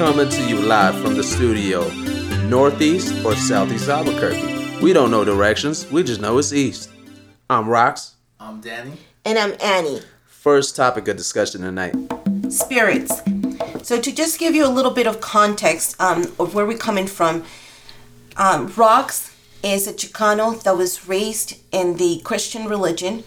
Coming to you live from the studio, northeast or southeast Albuquerque. We don't know directions, we just know it's east. I'm Rox. I'm Danny. And I'm Annie. First topic of discussion tonight. Spirits. So to just give you a little bit of context um, of where we're coming from, um, Rox is a Chicano that was raised in the Christian religion,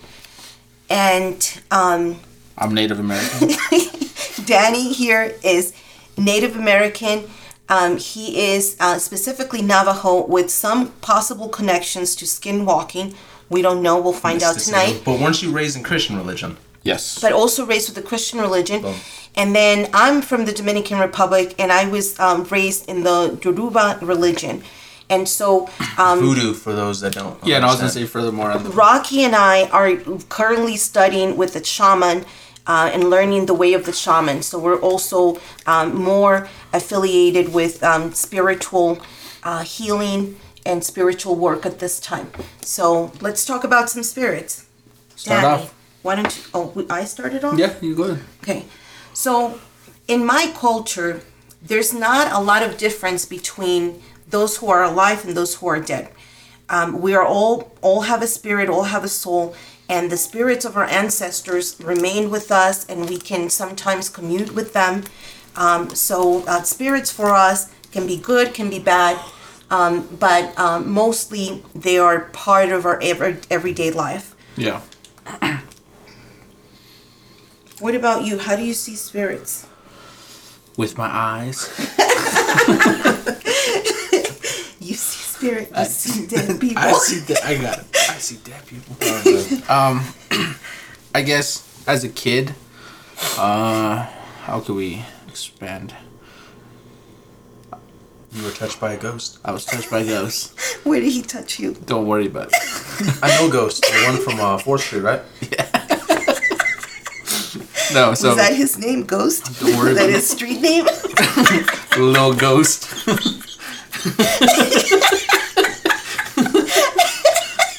and um, I'm Native American. Danny here is Native American. Um, he is uh, specifically Navajo with some possible connections to skinwalking. We don't know. We'll find out tonight. But weren't you raised in Christian religion? yes. But also raised with the Christian religion. Boom. And then I'm from the Dominican Republic, and I was um, raised in the Yoruba religion. And so um, Voodoo, for those that don't. yeah, and I was gonna say furthermore Rocky and I are currently studying with the shaman uh, and learning the way of the shaman. So we're also um, more affiliated with um, spiritual uh, healing and spiritual work at this time. So let's talk about some spirits. Start Danny, off. Why don't you? Oh, I started off. Yeah, you go ahead. Okay, so in my culture, there's not a lot of difference between those who are alive and those who are dead. Um, we are all all have a spirit, all have a soul, and the spirits of our ancestors remain with us, and we can sometimes commute with them. Um, so uh, spirits for us can be good, can be bad, um, but um, mostly they are part of our ever, everyday life. Yeah. What about you? How do you see spirits? With my eyes. You see spirit, you see dead people. I see that. I got it. I see dead people. um, I guess as a kid, uh, how can we expand? You were touched by a ghost. I was touched by a ghost. Where did he touch you? Don't worry about it. I know ghosts. the one from uh, 4th Street, right? Yeah. No, so Is that his name, Ghost? Don't worry Was that about his street name? little ghost. I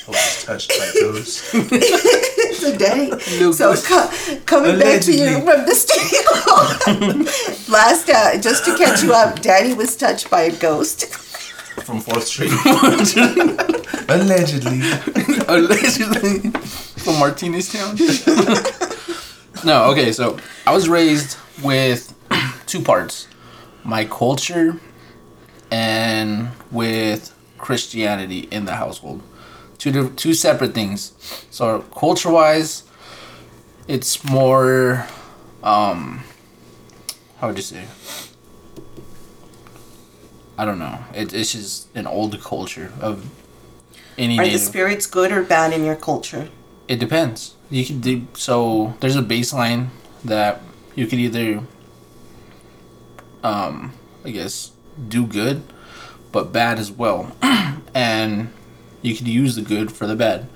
was touched by a ghost. so so co- coming back to you from the studio. Last, uh, just to catch you up, Daddy was touched by a ghost. From 4th Street. Allegedly. allegedly from Martinez Town. no, okay, so I was raised with two parts my culture and with Christianity in the household. Two, two separate things. So, culture wise, it's more, um, how would you say? I don't know. It, it's just an old culture of any Are the spirits good or bad in your culture? it depends. You can do so. There's a baseline that you could either, um, I guess, do good, but bad as well, and you could use the good for the bad.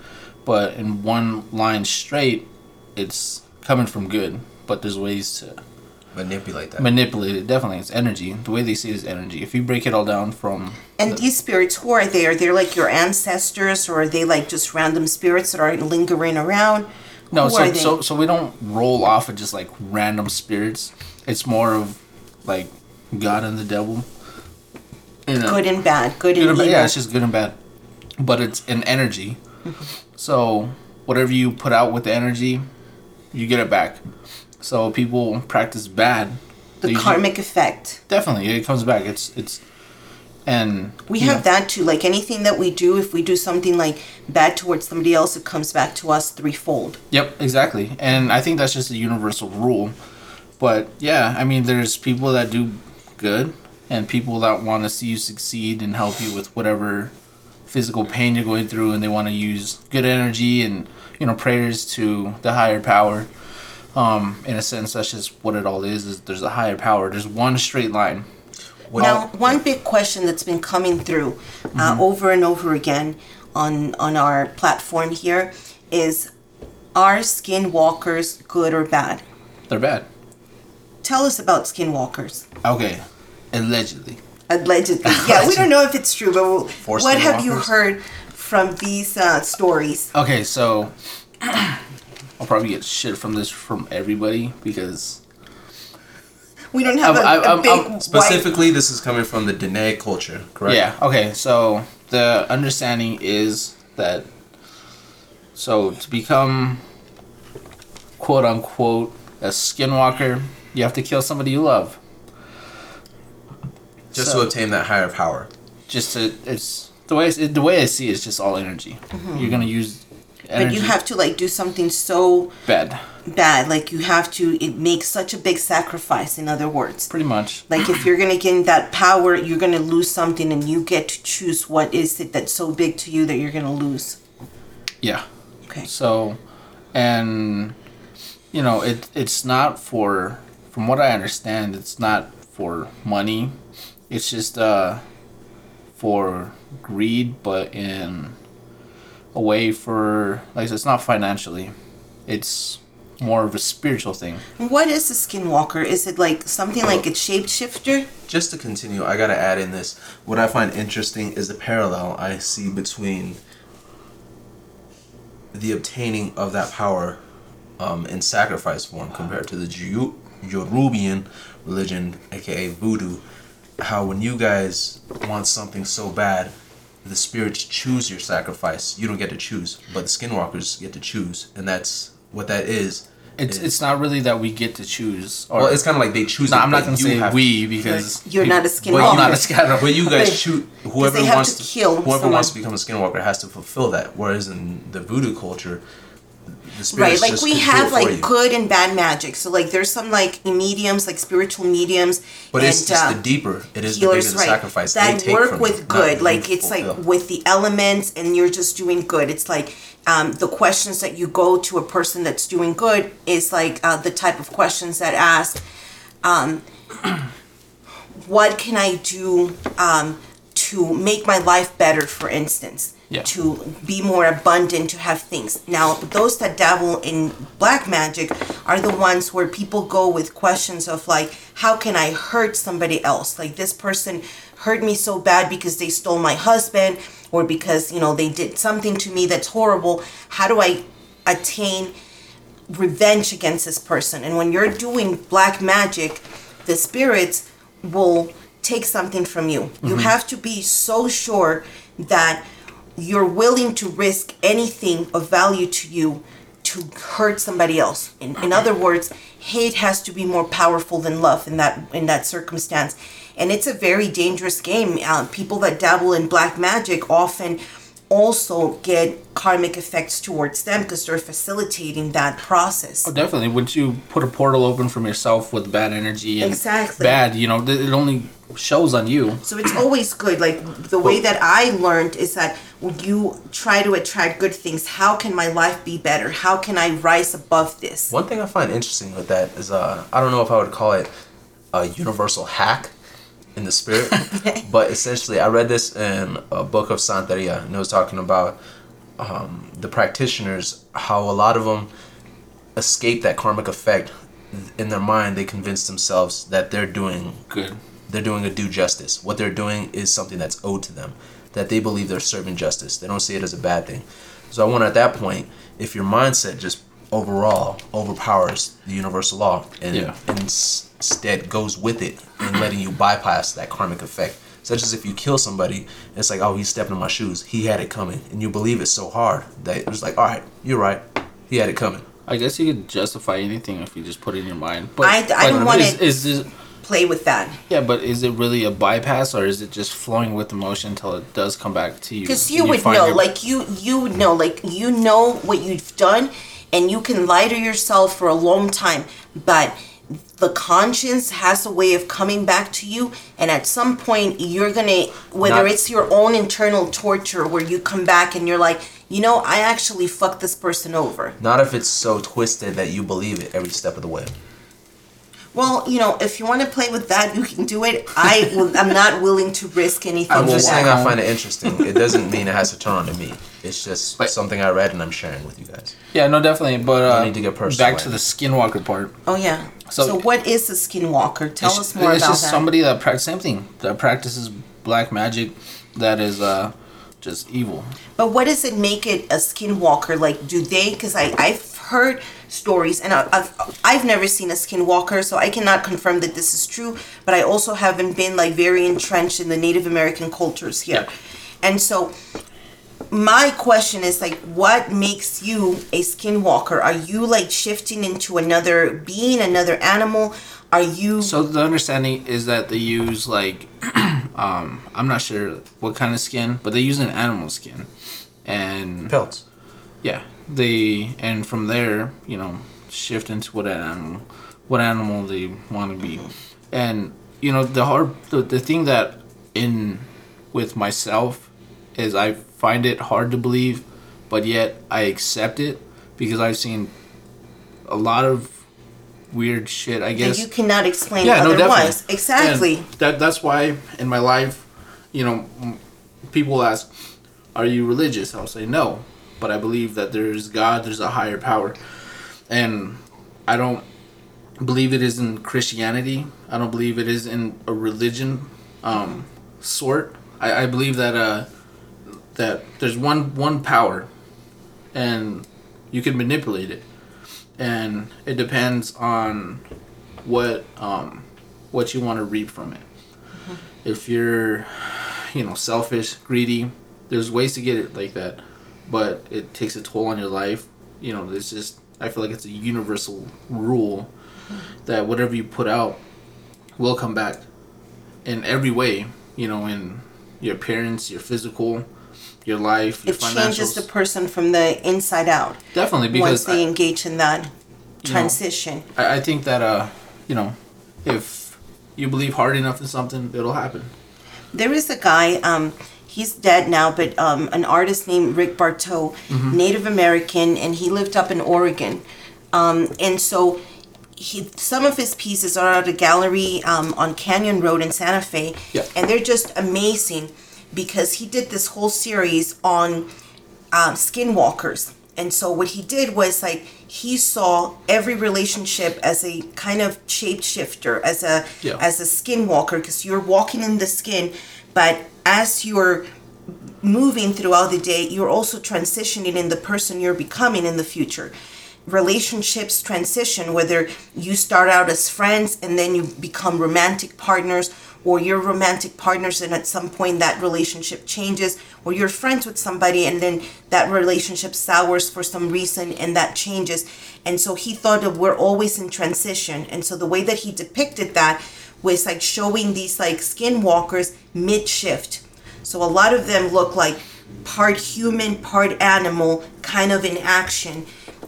But in one line straight, it's coming from good. But there's ways to Manipulate that. manipulate it. Definitely, it's energy. The way they see it is energy. If you break it all down from And these spirits, who are they? Are they like your ancestors, or are they like just random spirits that are lingering around? No, Who so, are they? so so we don't roll off of just like random spirits. It's more of like God and the devil. You know, good and bad, good, good and and bad. evil. Yeah, it's just good and bad, but it's an energy. so whatever you put out with the energy, you get it back. So people practice bad. the usually- karmic effect. Definitely, it comes back. It's it's, and We have know, that too. Like anything that we do, if we do something like bad towards somebody else, it comes back to us threefold. Yep, exactly. And I think that's just a universal rule. But yeah, I mean, there's people that do good and people that want to see you succeed and help you with whatever physical pain you're going through and they want to use good energy and, you know, prayers to the higher power. Um, in a sense, that's just what it all is, is there's a higher power. There's one straight line. now, one big question that's been coming through uh, over and over again on on our platform here is: Are skinwalkers good or bad? They're bad. Tell us about skinwalkers. Okay. Allegedly. Allegedly, yeah, we don't know if it's true, but we'll- For what have you heard from these uh, stories? Okay, so I'll probably get shit from this from everybody because We don't have a I'm- a I'm- big I'm white- Specifically, this is coming from the Dene culture, correct? Yeah. Okay. So the understanding is that so to become quote unquote a skinwalker, you have to kill somebody you love. Just So- to obtain that higher power. Just to it's the way it's, the way I see it is just all energy. Mm-hmm. You're gonna use energy. But you have to like do something so bad, bad, like you have to. It makes such a big sacrifice. In other words, pretty much. like if you're gonna gain that power, you're gonna lose something, and you get to choose what is it that's so big to you that you're gonna lose. Yeah. Okay. So, and you know, it it's not for, from what I understand, it's not for money. It's just uh, for greed, but in a way for like it's not financially. It's more of a spiritual thing. What is a skinwalker? Is it like something like a shapeshifter? Just to continue, I gotta add in this. What I find interesting is the parallel I see between the obtaining of that power um, in sacrifice form compared to the Ju- Yorubian religion, aka voodoo. How when you guys want something so bad, the spirits choose your sacrifice. You don't get to choose, but the skinwalkers get to choose, and that's what that is. It's is- it's not really that we get to choose. Or, well, it's kind of like they choose. no, it, I'm not but gonna say we because You're not a skinwalker. I'm not a scatter. But you guys But- shoot whoever wants to kill whoever someone. wants to become a skinwalker has to fulfill that. Whereas in the voodoo culture, the Right, like we have like good and bad magic. So like there's some like mediums, like spiritual mediums, But and it's just uh, the deeper. It is the healers, bigger the right? sacrifice that work from with not good. Like it's like with the elements, and you're just doing good. It's like um, the questions that you go to a person that's doing good is like uh, the type of questions that ask, um, what can I do um, to make my life better? For instance. Yeah. To be more abundant, to have things. Now, those that dabble in black magic are the ones where people go with questions of like, how can I hurt somebody else? Like this person hurt me so bad because they stole my husband or because, you know, they did something to me that's horrible. How do I attain revenge against this person? And when you're doing black magic, the spirits will take something from you. You mm-hmm. have to be so sure that you're willing to risk anything of value to you to hurt somebody else. In, in other words, hate has to be more powerful than love in that in that circumstance. And it's a very dangerous game. Uh, people that dabble in black magic often also get karmic effects towards them because they're facilitating that process. Oh, definitely. Once you put a portal open from yourself with bad energy and Exactly. bad, you know, it only shows on you. So it's always good. Like the way that I learned is that you try to attract good things, how can my life be better? How can I rise above this? One thing I find interesting with that is uh, I don't know if I would call it a universal hack in the spirit, but essentially I read this in a book of Santeria, and it was talking about um, the practitioners, how a lot of them escape that karmic effect. In their mind, they convince themselves that they're doing Good. they're doing a due justice. What they're doing is something that's owed to them, that they believe they're serving justice. They don't see it as a bad thing. So I wonder at that point, if your mindset just overall overpowers the universal law and, Yeah. instead goes with it and letting you bypass that karmic effect. Such as if you kill somebody, it's like, oh, he's stepping in my shoes. He had it coming. And you believe it so hard that it's like, all right, you're right. He had it coming. I guess you could justify anything if you just put it in your mind. But I- I but don't want is, it- Is this, Play with that. yeah, but is it really a bypass or is it just flowing with emotion until it does come back to you? Because and you would find know, your- like you you would know, like you know what you've done, and you can lie to yourself for a long time, but the conscience has a way of coming back to you, and at some point you're gonna, whether Not- it's your own internal torture, where you come back and you're like, you know, I actually fucked this person over. Not if it's so twisted that you believe it every step of the way. Well, you know, if you want to play with that, you can do it. I will, I'm not willing to risk anything. I'm just saying I find it interesting. It doesn't mean it has to turn on to me. It's just But- something I read and I'm sharing with you guys. yeah, no, definitely. But uh, Don't need to get personal, back to the skinwalker part. Oh yeah. So- So, what is a skinwalker? Tell it's, us more it's just that. somebody that practices same thing that practices black magic that is uh just evil But what does it make it a skinwalker? Like, do they? Because I I've heard stories, and I- I've I've never seen a skinwalker, so I cannot confirm that this is true. But I also haven't been like very entrenched in the Native American cultures here, and so my question is like what makes you a skinwalker? Are you like shifting into another being another animal? Are you So the understanding is that they use like, um, I'm not sure what kind of skin, but they use an animal skin, and Pelts. yeah, they and from there, you know, shift into what animal, what animal they want to be, and you know the hard the, the thing that in with myself is I find it hard to believe, but yet I accept it because I've seen a lot of weird shit. I that guess you cannot explain yeah, no, otherwise definitely. exactly And that that's why in my life, you know, people ask, "Are you religious?" I'll say no, but I believe that there's God, there's a higher power, and I don't believe it is in Christianity. I don't believe it is in a religion um, sort. I, I believe that uh, that there's one one power, and you can manipulate it, and it depends on what um, what you want to reap from it. If you're, you know, selfish, greedy, there's ways to get it like that, but it takes a toll on your life. You know, it's just I feel like it's a universal rule that whatever you put out will come back in every way. You know, in your appearance, your physical, your life, your it changes the person from the inside out Definitely once because they I- engage in that know, transition I, I think that uh, you know, if you believe hard enough in something, it'll happen. There is a guy, um, he's dead now, but um, an artist named Rick Bartow, Native American, and he lived up in Oregon. Um, and so he, some of his pieces are at a gallery um, on Canyon Road in Santa Fe. Yeah. And they're just amazing because he did this whole series on um, skinwalkers. And so what he did was like he saw every relationship as a kind of shapeshifter, as a Yeah. as a skinwalker, because you're walking in the skin, but as you're moving throughout the day, you're also transitioning in the person you're becoming in the future. Relationships transition, whether you start out as friends and then you become romantic partners, or you're romantic partners and at some point that relationship changes, or you're friends with somebody and then that relationship sours for some reason and that changes. And so he thought of we're always in transition. And so the way that he depicted that was like showing these like skinwalkers mid shift. So a lot of them look like part human, part animal, kind of in action.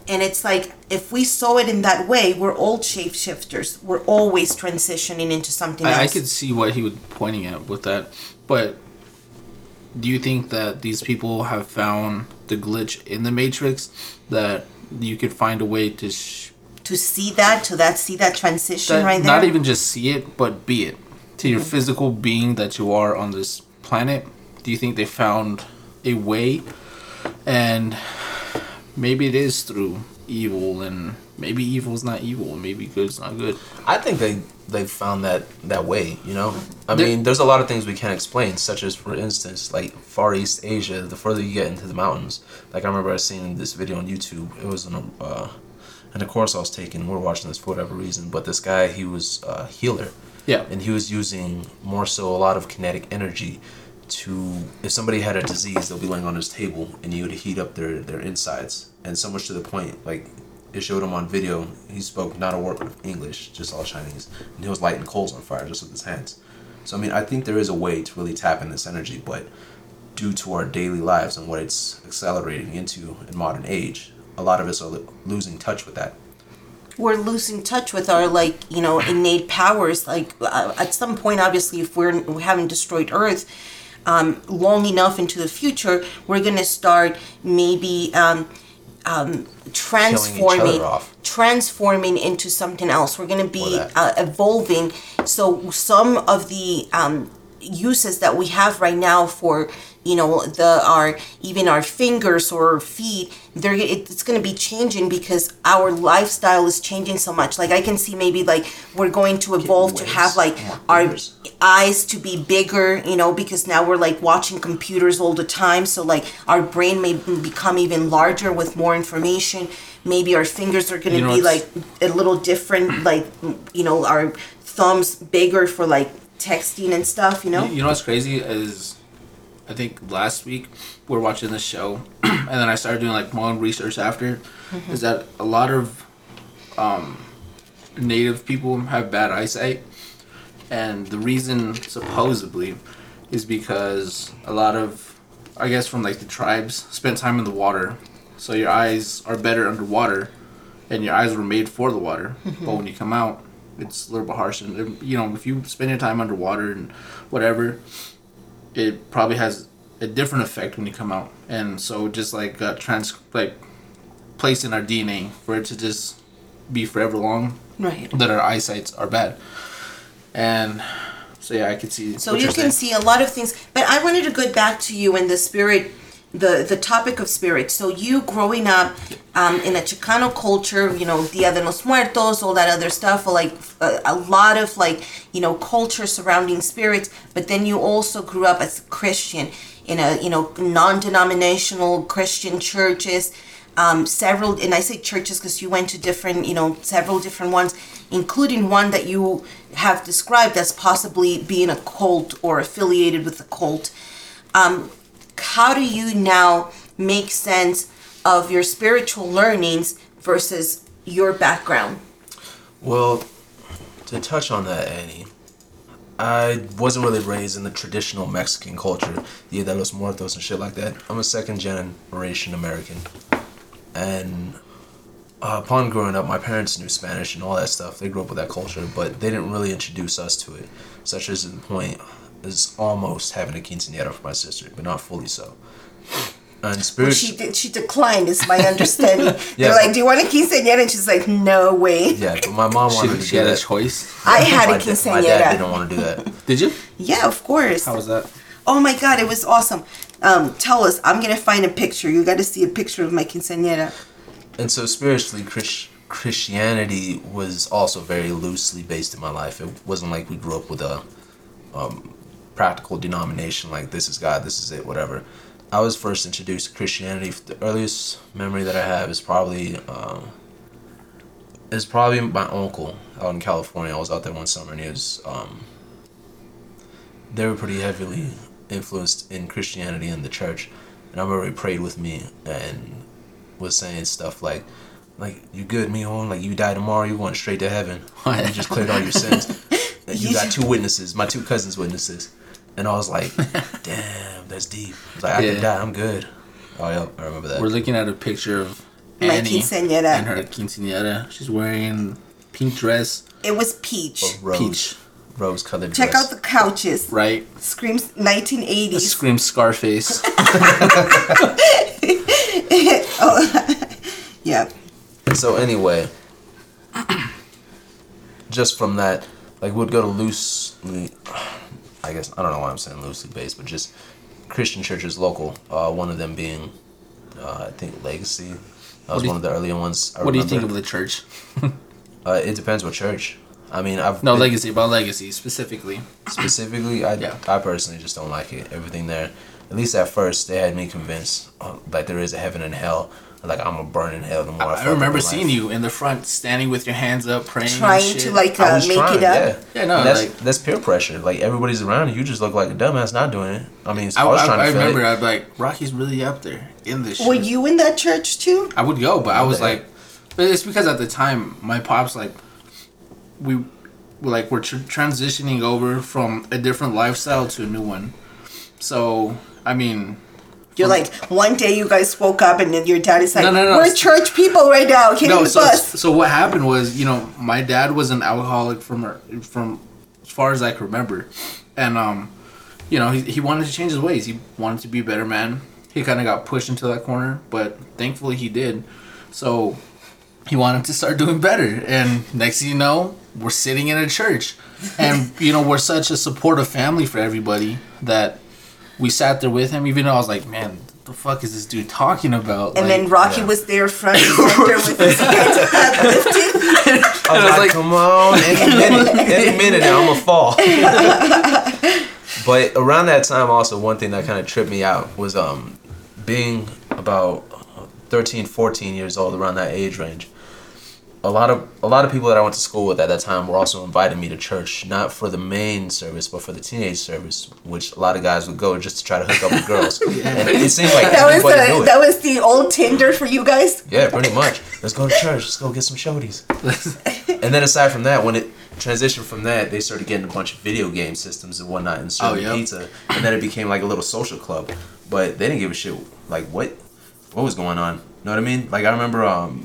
And it's like if we saw it in that way, we're all shapeshifters. We're always transitioning into something I, I could see what he was pointing at with that, but do you think that these people have found the glitch in the Matrix that you could find a way to sh- to see that, to that see that transition that right there. not even just see it, but be it to your physical being that you are on this planet? Do you think they found a way? And maybe it is through evil, and maybe evil is not evil, maybe good is not good. I think they they found that that way. You know, I There- mean, there's a lot of things we can't explain, such as, for instance, like Far East Asia. The further you get into the mountains, like I remember I seen this video on YouTube. It was in a uh, in of course I was taking. We were watching this for whatever reason, but this guy he was a healer. Yeah. and he was using more so a lot of kinetic energy to if somebody had a disease they'll be laying on his table and he would heat up their their insides and so much to the point like it showed him on video he spoke not a word of english just all chinese and he was lighting coals on fire just with his hands so i mean i think there is a way to really tap in this energy but due to our daily lives and what it's accelerating into in modern age a lot of us are lo- losing touch with that. We're losing touch with our like you know innate powers. Like uh, at some point obviously if we're we haven't destroyed earth um, long enough into the future we're gonna start maybe um, um, transforming transforming into something else. We're gonna be uh, evolving. So some of the um, uses that we have right now for you know the our even our fingers or feet they're it's going to be changing because our lifestyle is changing so much like i can see maybe like we're going to evolve to have like our fingers. eyes to be bigger you know because now we're like watching computers all the time so like our brain may become even larger with more information maybe our fingers are going to You know, be like a little different, like you know, our thumbs bigger for like texting and stuff. You know. You know what's crazy is, I think last week we were watching this show, and then I started doing like my own research after. Is that a lot of um, native people have bad eyesight, and the reason supposedly is because a lot of, I guess from like the tribes spent time in the water, so your eyes are better underwater, and your eyes were made for the water. But when you come out, it's a little bit harsh, and you know if you spend your time underwater and whatever, it probably has a different effect when you come out, and so just like got trans like placed in our DNA for it to just be forever long Right. that our eyesights are bad. And so yeah, I could see. So you can saying. see a lot of things, but I wanted to go back to you in the spirit, the the topic of spirit. So you growing up um, in a Chicano culture, you know, Dia de los Muertos, all that other stuff, like a, a lot of like you know culture surrounding spirits. But then you also grew up as a Christian in a you know non-denominational Christian churches. Um, several, and I say churches because you went to different, you know, several different ones, including one that you have described as possibly being a cult or affiliated with a cult. Um, how do you now make sense of your spiritual learnings versus your background? Well, to touch on that, Annie, I wasn't really raised in the traditional Mexican culture, the Dia de los Muertos and shit like that. I'm a second generation American. And uh, upon growing up, my parents knew Spanish and all that stuff. They grew up with that culture, but they didn't really introduce us to it, such as the point is almost having a quinceañera for my sister, but not fully so. And Well, she did, she declined, is my understanding. They're like, "Do you want a quinceañera?" And she's like, "No way." yeah, but my mom wanted She, to she do had a that. choice. I had my, a da- my dad didn't want to do that. Did you? Yeah, of course. How was that? Oh my god, it was awesome. Um, tell us. I'm gonna find a picture. You got to see a picture of my quinceañera. And so spiritually, Chris, Christianity was also very loosely based in my life. It wasn't like we grew up with a um, practical denomination like this is God, this is it, whatever. I was first introduced to Christianity. The earliest memory that I have is probably um, is probably my uncle out in California. I was out there one summer, and he was um, they were pretty heavily influenced in Christianity and the church. And I remember he prayed with me and was saying stuff like, like you good, mijo? Like you die tomorrow, you're going straight to heaven. You just cleared all your sins. You got two witnesses, my two cousins' witnesses. And I was like, damn, that's deep. I was like, I Yeah. can die, I'm good. Oh yeah, I remember that. We're looking at a picture of My Annie quinceañera. and her quinceañera. She's wearing pink dress, It was peach. A rose, peach, rose colored Check dress. out the couches. right? Screams 1980s. Scream Scarface. oh, Yeah. So anyway, just from that, like we'd go to loosely, I guess I don't know why I'm saying loosely based, but just Christian churches local. Uh, one of them being, uh, I think Legacy. That was one of the earlier ones. I what do you think of the church? Uh, it depends what church. I mean, I've No, been- legacy. About legacy specifically. specifically. I Yeah. I personally just don't like it. Everything there, at least at first, they had me convinced uh, like there is a heaven and hell. Like I'm gonna burn in hell the more I, I, fuck up remember seeing life. you in the front, standing with your hands up, praying. and Trying shit. to like I uh, was make trying, it up. yeah. Yeah, no, that's like- that's peer pressure. Like everybody's around you, you just look like a dumbass not doing it. I mean, I, I, was trying I to feel remember. it. I'd be like, Rocky's really up there in this. Were shit. you in that church too? I would go, but I was like, but it's because at the time my pops like, we, like we're tr- transitioning over from a different lifestyle to a new one. So I mean, You're like one day you guys woke up and then your dad is like, No, no, no. "We're church people right now. In no. the So bus." so what happened was, you know, my dad was an alcoholic from from as far as I can remember, and um, you know, he he wanted to change his ways. He wanted to be a better man. He kind of got pushed into that corner, but thankfully he did. So he wanted to start doing better, and next thing you know, we're sitting in a church, and you know, we're such a supportive family for everybody that we sat there with him. Even though I was like, man. The fuck is this dude talking about? And Like- then Rocky yeah. was there front and center with his head lifted. I was, was like, like- come on, any minute, any minute now, I'm gonna fall. but around that time, also one thing that kind of tripped me out was um being about 13, 14 years old, around that age range. A lot of a lot of people that I went to school with at that time were also inviting me to church, not for the main service, but for the teenage service, which a lot of guys would go just to try to hook up with girls. And it seemed like That was everybody knew the it. that was the old Tinder for you guys. Yeah, pretty much. Let's go to church. Let's go get some shorties. and then aside from that, when it transitioned from that, they started getting a bunch of video game systems and whatnot and serving Oh, yep. pizza. And then it became like a little social club. But they didn't give a shit. Like what? What was going on? You know what I mean? Like I remember um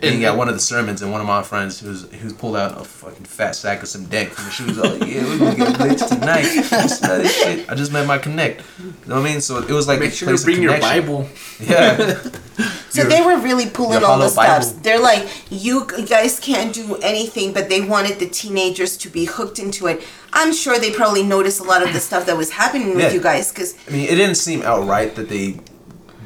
being And- at one of the sermons and one of my friends who was he was pulled out a fucking fat sack of some dank from the shoes. Like, yeah, we're gonna get lit tonight. This shit. I just met my connect. You know what I mean? So it was like Make a sure to place of bring your. Bible. Yeah. So they were really pulling all the hollow stops. They're like, you guys can't do anything, but they wanted the teenagers to be hooked into it. I'm sure they probably noticed a lot of the stuff that was happening with you guys because I mean, it didn't seem outright that they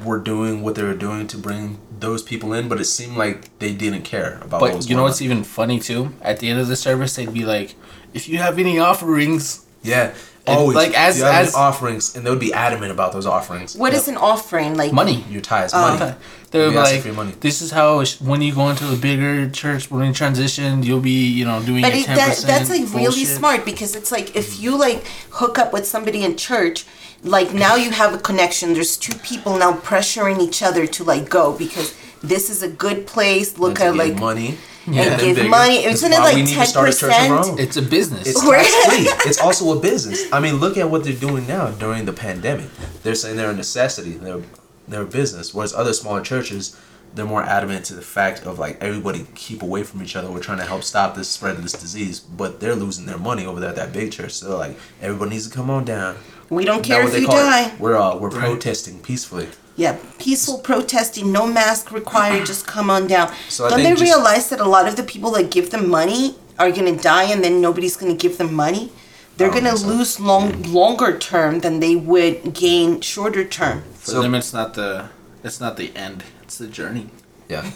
were doing what they were doing to bring those people in, but it seemed like they didn't care about what was But you know going what's on. even funny too? At the end of the service, they'd be like, "If you have any offerings, Yeah. And, Always. like, as- You have any as- offerings, and they would be adamant about those offerings. what is an offering like? money." Your tithes, Oh. money. They're We like, your money. "This is how sh- when you go into a bigger church, when you transition, you'll be, you know, doing But your it, ten that, that's like really smart because it's like if you like hook up with somebody in church, like now you have a connection. There's two people now pressuring each other to like go because this is a good place. Look And at like money. and them give bigger. money. That's Isn't it like we need to start a church of our 10%? It's a business. It's tax free. it's also a business. I mean, look at what they're doing now during the pandemic. They're saying they're a necessity. They're they're a business. Whereas other smaller churches, they're more adamant to the fact of like everybody keep away from each other. We're trying to help stop this spread of this disease, but they're losing their money over there at that big church. So they're like, everybody needs to come on down. We don't care if you call it? die. We're uh, we're protesting peacefully. Yeah, peaceful protesting, no mask required, just come on down. So I Don't they think just- realize that a lot of the people that give them money are gonna die and then nobody's gonna give them money? They're gonna so. lose long longer term than they would gain shorter term. For So- them, it's not the it's not the end; it's the journey. Yeah.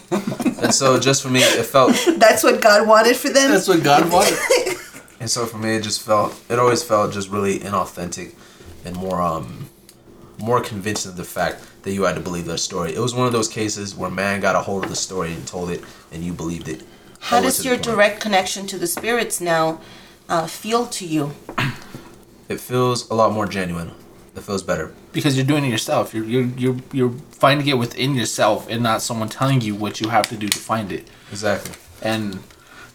and so just for me, it felt That's what God wanted for them. That's what God wanted. And so for me, it just felt it always felt just really inauthentic, and more um, more convincing of the fact that you had to believe their story. It was one of those cases where man got a hold of the story and told it, and you believed it. How all the way does your direct connection to the spirits now uh, feel to you? It feels a lot more genuine. It feels better. because you're doing it yourself. You're you're you're you're finding it within yourself, and not someone telling you what you have to do to find it. Exactly. And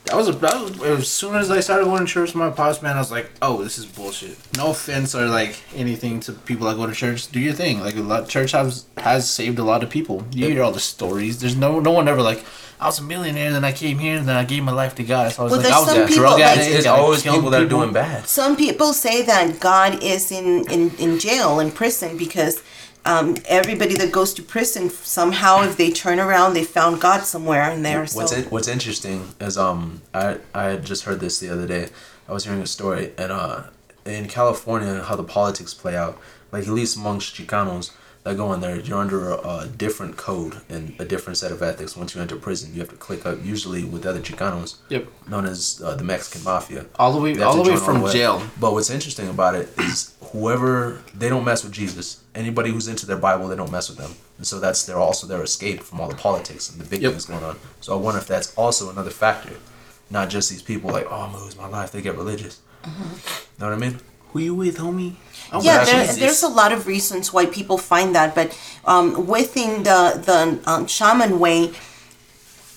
that was a that was as soon as I started going to church with my pops, man, I was like, oh, this is bullshit. No offense or like anything to people that go to church. Do your thing. Like a lot, church has has saved a lot of people. You hear all the stories. There's no no one ever like. I was a millionaire, then I came here, and then I gave my life to God. So I was Well, like, I was some a people drug addict. It's I always people that are doing bad. Some people say that God is in, in, in jail, in prison, because um, everybody that goes to prison, somehow, if they turn around, they found God somewhere in there. So. What's What's interesting is um I I had just heard this the other day. I was hearing a story and uh in California how the politics play out. Like at least amongst Chicanos that go in there, you're under a, a different code and a different set of ethics. Once you enter prison, you have to click up usually with other Chicanos, Yep. known as uh, the Mexican mafia. All the way, all the way from jail. But what's interesting about it is whoever they don't mess with Jesus. Anybody who's into their Bible, they don't mess with them. And so that's their also their escape from all the politics and the big Yep. things going on. So I wonder if that's also another factor. Not just these people like, oh, I'm gonna lose my life. They get religious. You know what I mean? Who you with, homie? Oh, yeah, there, there's a lot of reasons why people find that, but um, within the the um, shaman way,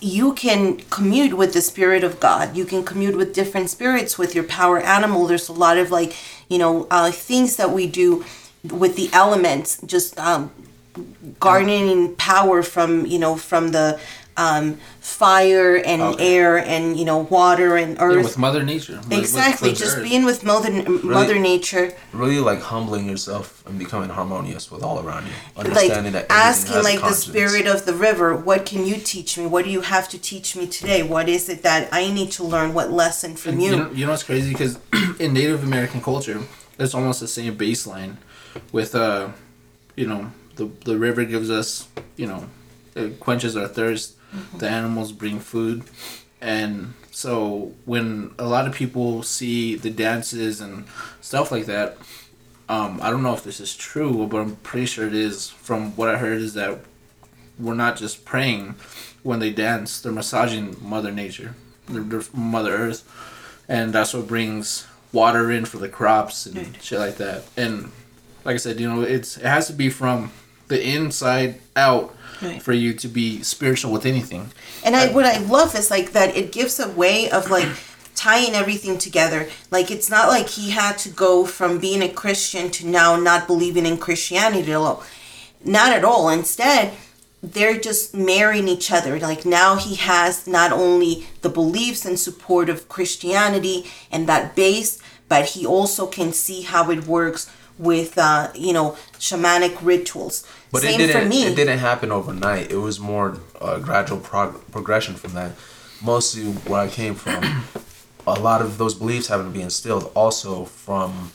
you can commute with the spirit of God. You can commute with different spirits with your power animal. There's a lot of like you know uh, things that we do with the elements, just um, garnering power from you know from the um, fire and Okay. air and you know water and earth. Yeah, with Mother Nature. With- exactly, with just Earth. being with mother mother nature. Really like humbling yourself and becoming harmonious with all around you. like Understanding that asking like the spirit of the river what can you teach me what do you have to teach me today what is it that i need to learn what lesson from And you, You know, you know what's crazy? Because in Native American culture, it's almost the same baseline. With uh, you know, the the river gives us, you know, it quenches our thirst. The animals bring food, and so when a lot of people see the dances and stuff like that, um, I don't know if this is true, but I'm pretty sure it is. From what I heard, is that we're not just praying when they dance; they're massaging Mother Nature, they're, they're Mother Earth, and that's what brings water in for the crops and shit like that. And like I said, you know, it's it has to be from the inside out Right. for you to be spiritual with anything. And I what I love is like that it gives a way of like tying everything together. Like it's not like he had to go from being a Christian to now not believing in Christianity at all. Not at all. Instead, they're just marrying each other. Like now he has not only the beliefs and support of Christianity and that base, but he also can see how it works with uh, you know shamanic rituals. But Same it didn't. for me. It didn't happen overnight. It was more uh, gradual prog- progression from that. Mostly where I came from, a lot of those beliefs having to be instilled also from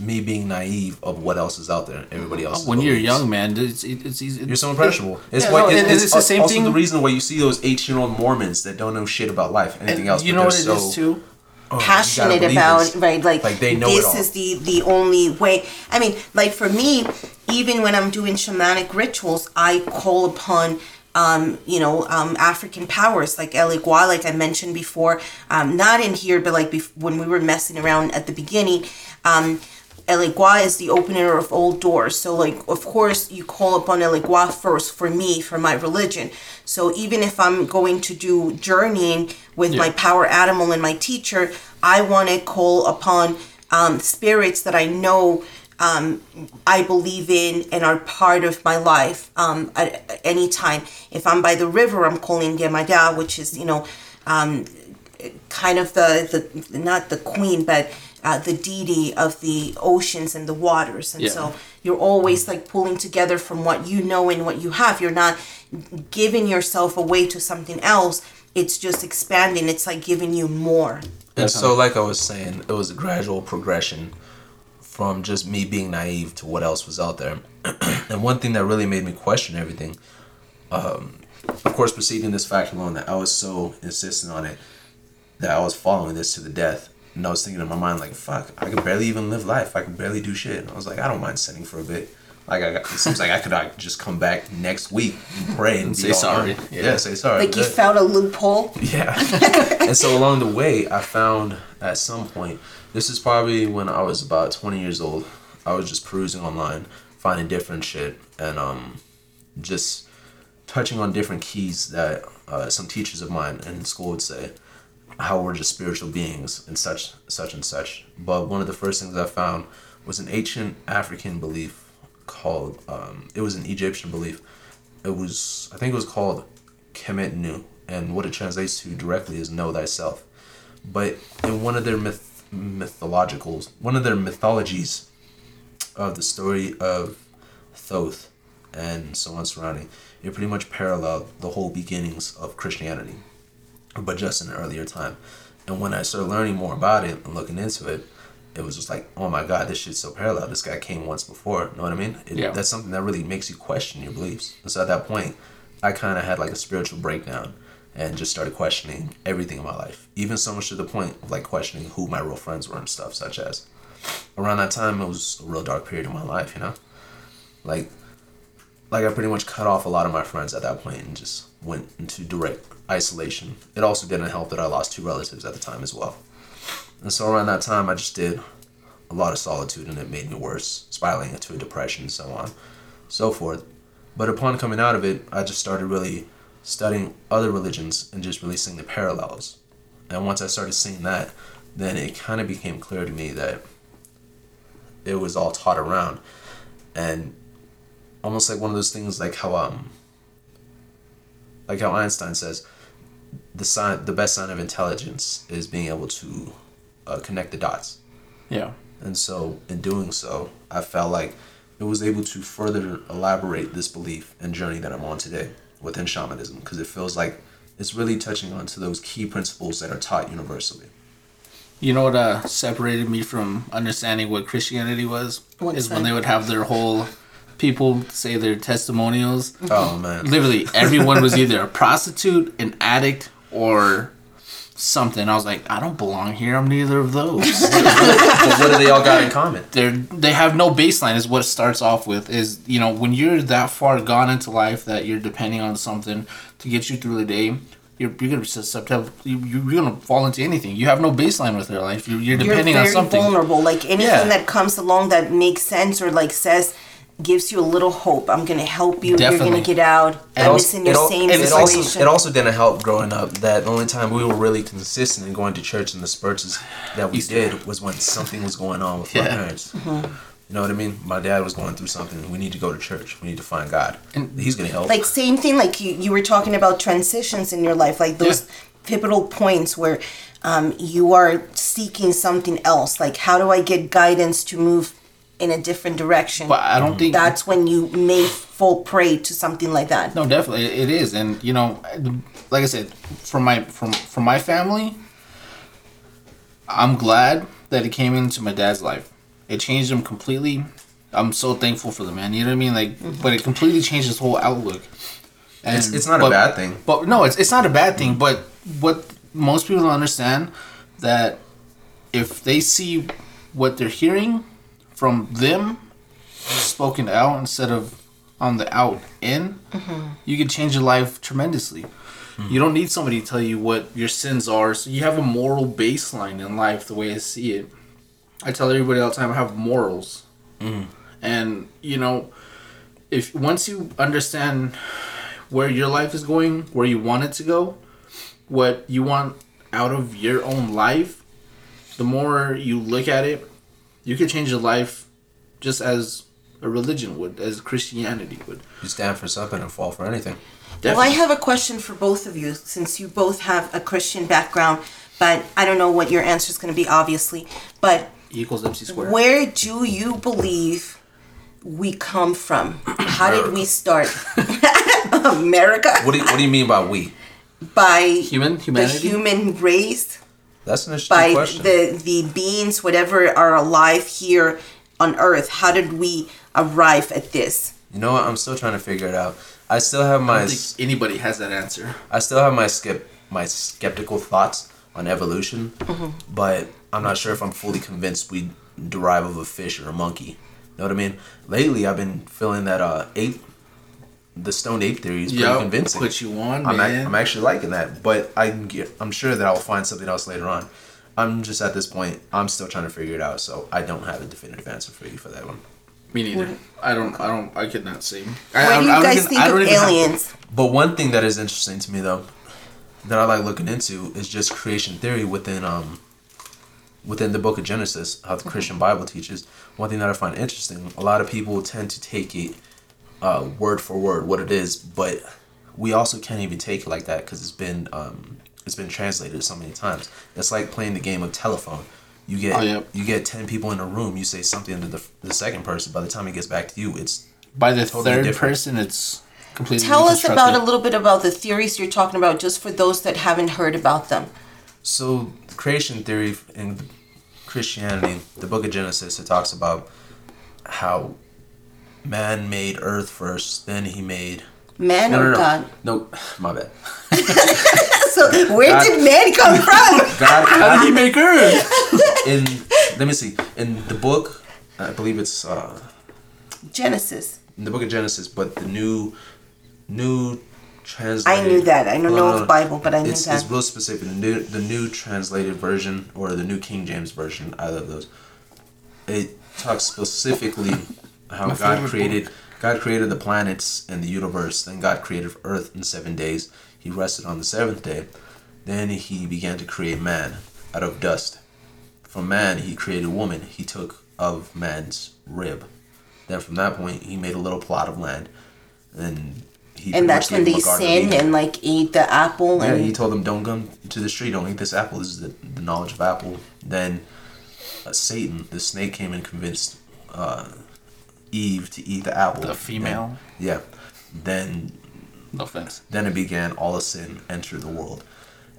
me being naive of what else is out there. Everybody else. When you're young, man, it's it's easy. You're so impressionable. It's Yeah, what no, it- and it's, it's the same also thing- the reason why you see those 18 year old Mormons that don't know shit about life, anything else. You but know what they're it so, is too. "Oh, passionate about this." right like, Like, they know this is the the only way. I mean like for me even when i'm doing shamanic rituals i call upon um, you know, um, African powers like Elegua, like I mentioned before, um, not in here, but like bef- when we were messing around at the beginning, um, Elegua is the opener of all doors. So, like, of course, you call upon Elegua first for me, for my religion. So, even if I'm going to do journeying with my power animal and my teacher, I want to call upon um, spirits that I know um, I believe in and are part of my life um, at, at any time. If I'm by the river, I'm calling Yemaya, which is, you know, um, kind of the, the not the queen, but uh, the deity of the oceans and the waters. And Yeah. so you're always like pulling together from what you know and what you have. You're not giving yourself away to something else. It's just expanding. It's like giving you more. And so, like I was saying, it was a gradual progression from just me being naive to what else was out there. and one thing that really made me question everything, um, of course, preceding this fact alone, that I was so insistent on it that I was following this to the death. And I was thinking in my mind, like, fuck, I could barely even live life. I could barely do shit. And I was like, I don't mind sitting for a bit. Like, I got, it seems like I could like, just come back next week and pray and, be say sorry. done. Yeah. say sorry. Like you Good. found a loophole. Yeah. and so along the way, I found at some point, this is probably when I was about 20 years old, I was just perusing online, finding different shit, and um, just touching on different keys that uh, some teachers of mine in school would say, how we're just spiritual beings and such, such and such. But one of the first things I found was an ancient African belief called, um, it was an Egyptian belief. It was, I think it was called Kemet Nu, and what it translates to directly is know thyself. But in one of their myth, mythologicals, one of their mythologies of the story of Thoth and so on surrounding, it pretty much paralleled the whole beginnings of Christianity, but just in an earlier time. And when I started learning more about it and looking into it, it was just like, oh my god, this shit's so parallel. This guy came once before. You know what I mean? It, Yeah. That's something that really makes you question your beliefs. And so at that point, I kind of had like a spiritual breakdown and just started questioning everything in my life. Even so much to the point of like questioning who my real friends were and stuff, such as around that time it was a real dark period in my life, you know? Like like I pretty much cut off a lot of my friends at that point and just went into direct isolation. It also didn't help that I lost two relatives at the time as well. And so around that time I just did a lot of solitude and it made me worse, spiraling into a depression and so on, so forth. But upon coming out of it, I just started really studying other religions and just really seeing the parallels. And once I started seeing that, then it kind of became clear to me that it was all taught around. And almost like one of those things like how um like how Einstein says the sign the best sign of intelligence is being able to uh, connect the dots. Yeah. And so, in doing so, I felt like it was able to further elaborate this belief and journey that I'm on today within shamanism because it feels like it's really touching on to those key principles that are taught universally. You know what uh, separated me from understanding what Christianity was? What's is when they would have their whole people say their testimonials. Oh man. Literally, everyone was either a prostitute, an addict, or something. I was like, I don't belong here. I'm neither of those. but what do they all got in common? They're they have no baseline. Is what it starts off with. Is you know when you're that far gone into life that you're depending on something to get you through the day. You're, you're gonna susceptible. You, you're gonna fall into anything. You have no baseline with your life. You're, you're You're depending very on something. vulnerable. Like anything Yeah. that comes along that makes sense or like says gives you a little hope. I'm gonna help you. You're gonna get out. It I'm also- in your it al- same it also, situation. it also didn't help growing up that the only time we were really consistent in going to church in the spurts that we did was when something was going on with my parents. Mm-hmm. You know what I mean? My dad was going through something. We need to go to church. We need to find God. And- He's gonna help. like same thing like you, you were talking about transitions in your life like those Yeah. pivotal points where um, you are seeking something else like how do i get guidance to move in a different direction But I don't mm-hmm. think that's when you may fall prey to something like that No, definitely it is, and you know, like I said, from my from from my family, I'm glad that it came into my dad's life. It changed him completely. I'm so thankful for the man. You know what I mean? Like, mm-hmm. but it completely changed his whole outlook. And, It's- it's not a bad thing. But no, it's it's not a bad thing. Mm-hmm. But what most people don't understand that if they see what they're hearing from them spoken out instead of on the out in, mm-hmm. you can change your life tremendously. Hmm. You don't need somebody to tell you what your sins are, so you have a moral baseline in life the way I see it. I tell everybody all the time I have morals. Hmm. And you know, if once you understand where your life is going, where you want it to go, what you want out of your own life, the more you look at it, you could change your life just as a religion would, as Christianity would. you stand for something and fall for anything. well i have a question for both of you since you both have a christian background but i don't know what your answer is going to be obviously but E equals MC squared. where do you believe we come from how did we start america What do you, What do you mean by we? by Human humanity. the human race That's an interesting by question. the the beings whatever are alive here on earth how did we arrive at this you know what? I'm still trying to figure it out. I still have I my don't think anybody has that answer. I still have my skip my skeptical thoughts on evolution, but I'm not sure if I'm fully convinced we derive of a fish or a monkey. You know what I mean? Lately, I've been feeling that uh ape, the stone ape theory is pretty Yup, convincing. put you on, I'm, man. I'm actually liking that, but I can get, I'm sure that I'll find something else later on. I'm just at this point, I'm still trying to figure it out, so I don't have a definitive answer for you for that one. Me neither. I don't. I don't. I could not see. what do you guys think of aliens But one thing that is interesting to me though, that I like looking into is just creation theory within um within the book of Genesis, how the Christian Bible teaches. One thing that I find interesting, a lot of people tend to take it uh, word for word what it is, but we also can't even take it like that because it's been um, it's been translated so many times. It's like playing the game of telephone. You get Oh, yep. you get ten people in a room. You say something to the, the second person. By the time it gets back to you, it's By the Totally third different. person, it's completely. tell us about a little bit about the theories you're talking about just for those that haven't heard about them So, creation theory in Christianity, the book of Genesis, it talks about how man made earth first, then he made. man No, or no, no. god No, my bad. so where God- did man come from God, How did he make Earth? in, let me see. In the book, I believe it's uh, genesis in the book of Genesis, but the new, new translated. i knew that i don't Hold know the bible but i knew it's, that it's real specific. The new, the new translated version or the new King James version, either of those, it talks specifically how My God created God created the planets and the universe. Then God created Earth in seven days. He rested on the seventh day. Then he began to create man out of dust. From man, he created woman. He took of man's rib. Then from that point, he made a little plot of land, and he and that's when they him a Garden of sinned and like ate the apple Yeah, and he told them, "Don't come to the street. Don't eat this apple. This is the, the knowledge of apple." Then uh, Satan, the snake, came and convinced uh, Eve to eat the apple. The female? And- yeah. Then, No offense. then it began. All of sin entered the world,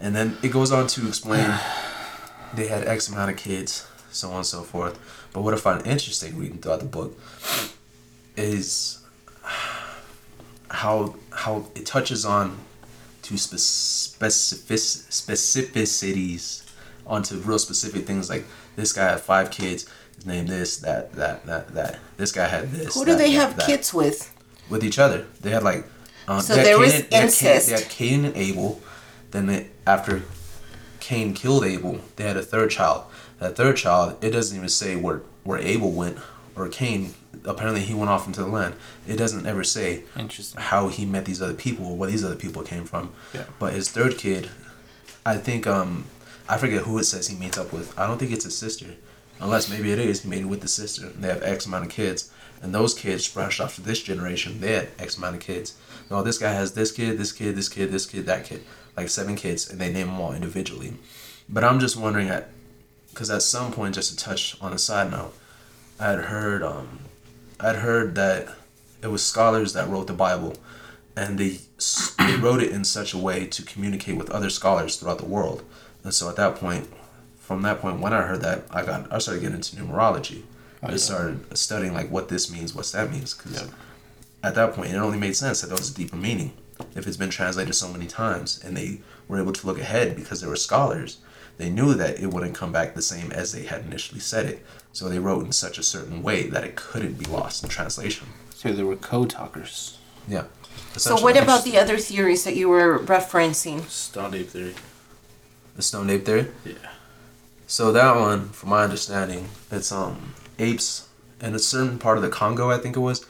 and then it goes on to explain they had X amount of kids, so on and so forth. But what I find interesting reading throughout the book is how how it touches on to specific specificities onto real specific things like this guy had five kids his name this that that that that this guy had this Who do that, they that, have that. kids with? with each other they had like um, So they had there was Cain- they had Cain- incest. they had Cain and Abel then they, after Cain killed Abel they had a third child that third child it doesn't even say where where Abel went or Cain apparently he went off into the land it doesn't ever say Interesting. how he met these other people or where these other people came from. Yeah. But his third kid, I think um I forget who it says he meets up with. I don't think it's his sister. Unless maybe it is, he made it with the sister. And they have X amount of kids. And those kids branched off to this generation. They had X amount of kids. No, this guy has this kid, this kid, this kid, this kid, that kid. Like seven kids, and they name them all individually. But I'm just wondering at, because at some point, just to touch on a side note, I had heard um, I'd heard that it was scholars that wrote the Bible, and they they wrote it in such a way to communicate with other scholars throughout the world. And so at that point, from that point, when I heard that, I got I started getting into numerology. I yeah. started studying like what this means, what's that means, because Yep. at that point it only made sense that there was a deeper meaning. If it's been translated so many times, and they were able to look ahead because they were scholars, they knew that it wouldn't come back the same as they had initially said it. So they wrote in such a certain way that it couldn't be lost in translation. So they were code talkers. Yeah. So what about the other theories that you were referencing? Stone ape theory. the stone ape theory? Yeah. So that one, from my understanding, it's um apes in a certain part of the Congo, I think it was,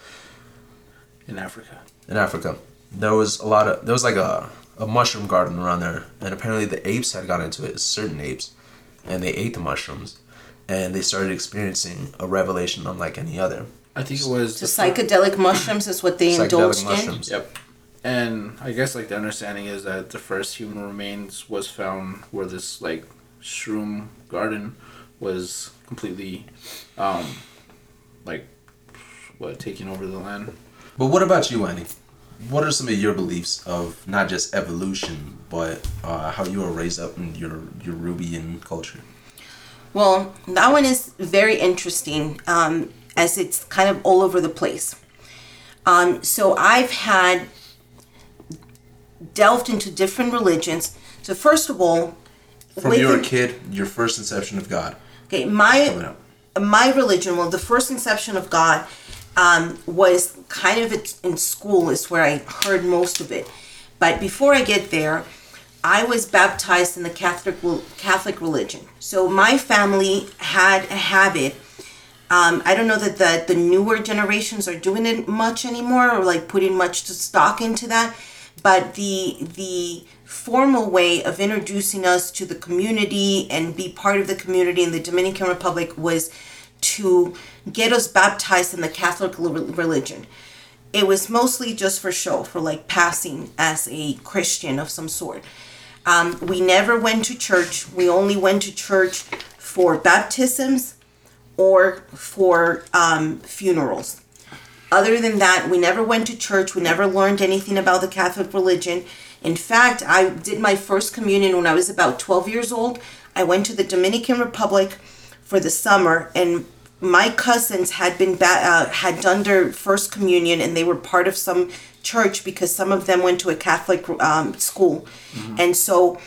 In Africa. in Africa. There was a lot of there was like a a mushroom garden around there, and apparently the apes had got into it, certain apes, and they ate the mushrooms, and they started experiencing a revelation unlike any other. I think it was The the fir- psychedelic mushrooms is what they Psychedelic indulged in. mushrooms. Yep. And I guess like the understanding is that the first human remains was found where this like shroom garden was completely um like what taking over the land. But what about you, Annie? What are some of your beliefs of not just evolution, but uh, how you were raised up in your your Rubian culture? Well, that one is very interesting um, as it's kind of all over the place. Um, so I've had delved into different religions. So first of all, From you were a kid, your first inception of God. okay, my my religion, well, the first inception of God um, was kind of in school is where I heard most of it. But before I get there, I was baptized in the Catholic Catholic religion. So my family had a habit. Um, I don't know that the the newer generations are doing it much anymore, or like putting much to stock into that. But the the formal way of introducing us to the community and be part of the community in the Dominican Republic was to get us baptized in the Catholic religion. It was mostly just for show, for like passing as a Christian of some sort. Um, we never went to church. We only went to church for baptisms or for um, funerals. Other than that, we never went to church. We never learned anything about the Catholic religion. In fact, I did my first communion when I was about 12 years old. I went to the Dominican Republic for the summer, and my cousins had been ba- uh, had done their first communion, and they were part of some church because some of them went to a Catholic um, school, and so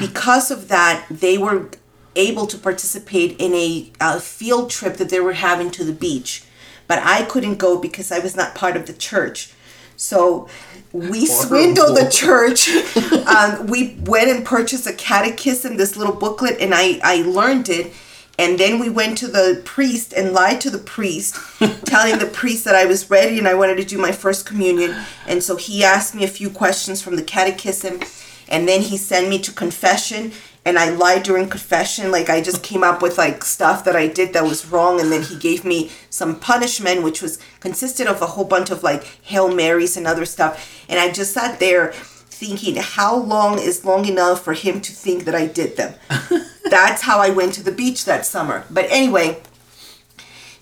because of that, they were able to participate in a, uh field trip that they were having to the beach but I couldn't go because I was not part of the church. So we swindled the church. um, we went and purchased a catechism, this little booklet, and I, I learned it. And then we went to the priest and lied to the priest, telling the priest that I was ready and I wanted to do my first communion. And so he asked me a few questions from the catechism, and then he sent me to confession and I lied during confession. Like I just came up with like stuff that I did that was wrong, and then he gave me some punishment, which was consisted of a whole bunch of like hail marys and other stuff. And I just sat there thinking, how long is long enough for him to think that I did them? That's how I went to the beach that summer. But anyway,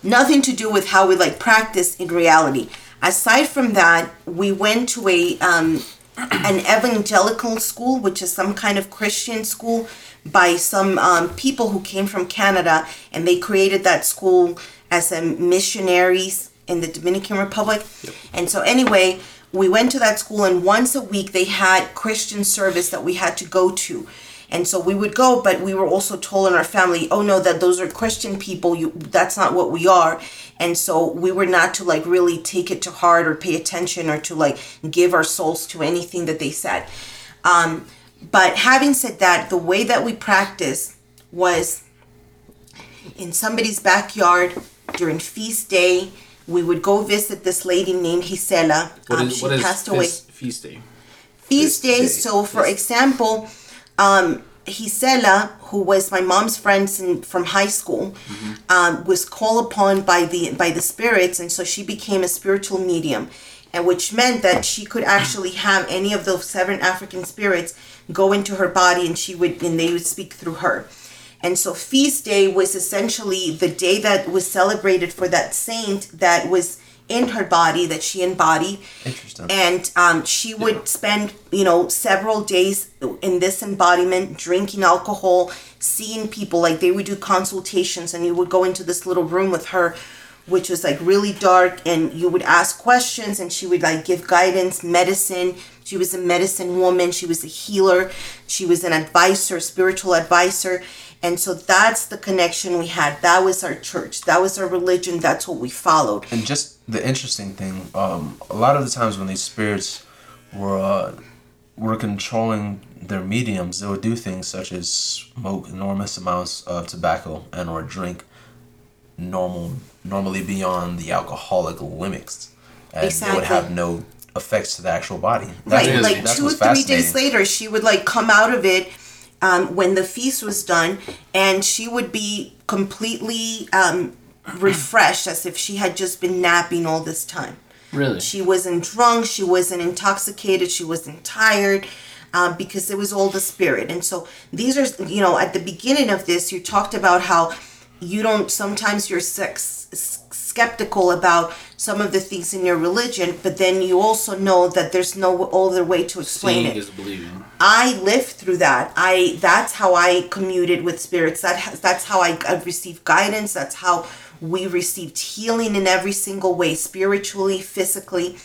nothing to do with how we like practice in reality. Aside from that, we went to a um, an evangelical school, which is some kind of Christian school by some um, people who came from Canada, and they created that school as a missionaries in the Dominican Republic. And so, anyway, we went to that school and once a week they had christian service that we had to go to and so we would go but we were also told in our family oh no that those are christian people you that's not what we are and so we were not to like really take it to heart or pay attention or to like give our souls to anything that they said um, but having said that the way that we practiced was in somebody's backyard during feast day we would go visit this lady named Gisela. Um, is, she passed away feast, feast day? feast Feast days. day. So, for example, um, Gisela, who was my mom's friend from high school, um, was called upon by the by the spirits, and so she became a spiritual medium, and which meant that she could actually have any of those seven African spirits go into her body, and she would and they would speak through her. And so feast day was essentially the day that was celebrated for that saint that was in her body that she embodied. Interesting. and um, she would spend you know several days in this embodiment drinking alcohol seeing people. Like they would do consultations and you would go into this little room with her which was like really dark and you would ask questions and she would like give guidance medicine. She was a medicine woman. She was a healer. She was an advisor spiritual advisor. And so that's the connection we had. That was our church. That was our religion. That's what we followed. And just the interesting thing, um, a lot of the times when these spirits were uh, were controlling their mediums, they would do things such as smoke enormous amounts of tobacco and or drink normal normally beyond the alcoholic limits, and it would have no effects to the actual body. right is- like two or three days later she would like come out of it um, when the feast was done and she would be completely um, refreshed as if she had just been napping all this time Really? she wasn't drunk she wasn't intoxicated she wasn't tired um, because it was all the spirit and so these are you know at the beginning of this you talked about how you don't sometimes you're sex, s- skeptical about some of the things in your religion but then you also know that there's no other way to explain Seeing it is believing. I lived through that. I that's how I commuted with spirits. That that's how I, I received guidance. That's how we received healing in every single way, spiritually, physically.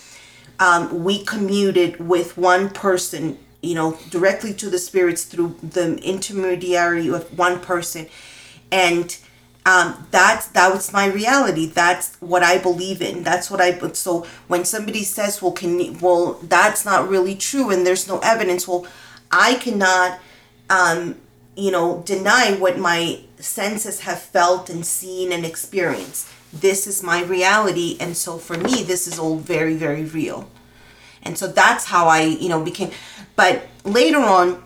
Um, we commuted with one person, you know, directly to the spirits through the intermediary of one person, and um, that's that was my reality. That's what I believe in. That's what I. So when somebody says, "Well, can you, well, that's not really true," and there's no evidence, well, I cannot, um, you know, deny what my senses have felt and seen and experienced. This is my reality, and so for me, this is all very, very real. And so that's how I, you know, became. But later on,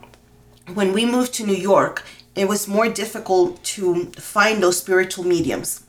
when we moved to New York, it was more difficult to find those spiritual mediums.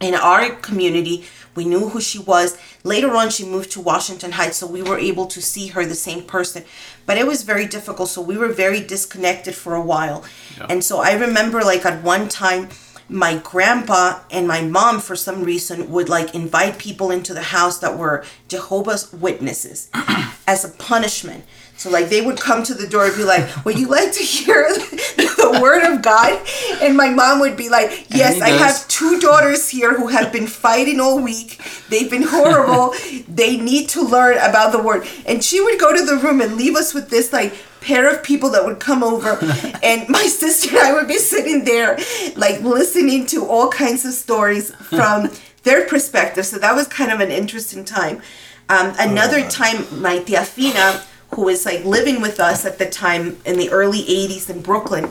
In our community, we knew who she was. Later on, she moved to Washington Heights, so we were able to see her, the same person. But it was very difficult, so we were very disconnected for a while. And so I remember, like, at one time, my grandpa and my mom, for some reason, would like invite people into the house that were Jehovah's Witnesses as a punishment. So like they would come to the door and be like, "Would you like to hear the word of God?" And my mom would be like, "Yes, I have two daughters here who have been fighting all week. They've been horrible. they need to learn about the word." And she would go to the room and leave us with this like pair of people that would come over and my sister and I would be sitting there like listening to all kinds of stories from their perspective. So that was kind of an interesting time. Um, another time, my tia Fina, who was like living with us at the time in the early 80s in Brooklyn,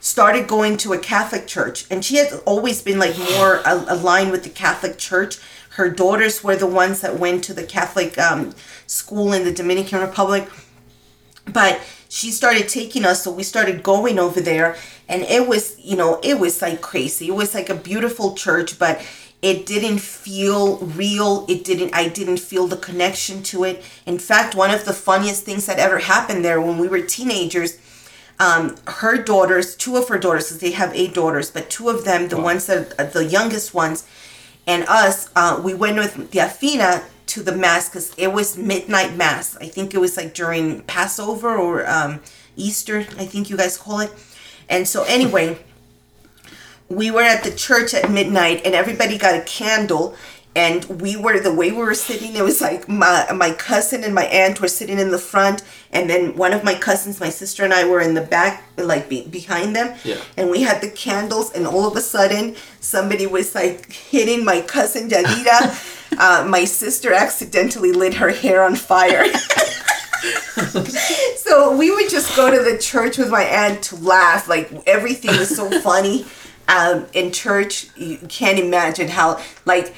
started going to a Catholic church. And she had always been like more aligned with the Catholic church. Her daughters were the ones that went to the Catholic um, school in the Dominican Republic but she started taking us so we started going over there and it was you know it was like crazy it was like a beautiful church but it didn't feel real it didn't i didn't feel the connection to it in fact one of the funniest things that ever happened there when we were teenagers um, her daughters two of her daughters they have eight daughters but two of them the ones that are the youngest ones and us, uh, we went with tia Fina to the mass because it was midnight mass. I think it was like during Passover or um, Easter, I think you guys call it. And so, anyway, we were at the church at midnight and everybody got a candle and we were the way we were sitting it was like my my cousin and my aunt were sitting in the front and then one of my cousins my sister and i were in the back like be, behind them Yeah. and we had the candles and all of a sudden somebody was like hitting my cousin Yadira. uh, my sister accidentally lit her hair on fire so we would just go to the church with my aunt to laugh like everything was so funny um, in church you can't imagine how like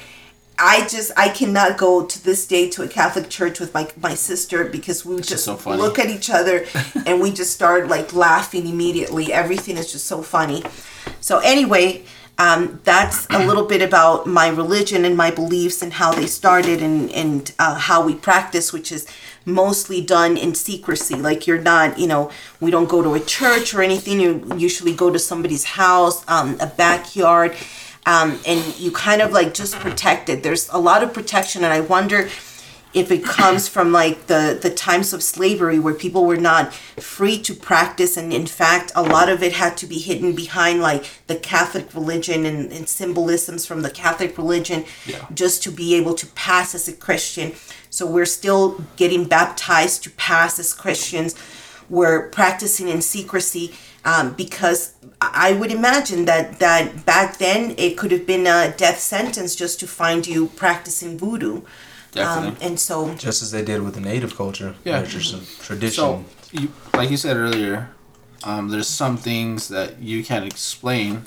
I just I cannot go to this day to a Catholic church with my my sister because we would just so look at each other and we just start like laughing immediately. Everything is just so funny. So anyway, um, that's a little bit about my religion and my beliefs and how they started and and uh, how we practice, which is mostly done in secrecy. Like you're not, you know, we don't go to a church or anything. You usually go to somebody's house, um, a backyard um, and you kind of like just protect it. There's a lot of protection, and I wonder if it comes from like the the times of slavery where people were not free to practice, and in fact, a lot of it had to be hidden behind like the Catholic religion and, and symbolisms from the Catholic religion, Yeah. just to be able to pass as a Christian. So we're still getting baptized to pass as Christians. We're practicing in secrecy um, because I would imagine that that back then it could have been a death sentence just to find you practicing voodoo. Definitely. Um, and so Just as they did with the native culture. Yeah. There's just a tradition. So, you, like you said earlier, um, there's some things that you can't explain,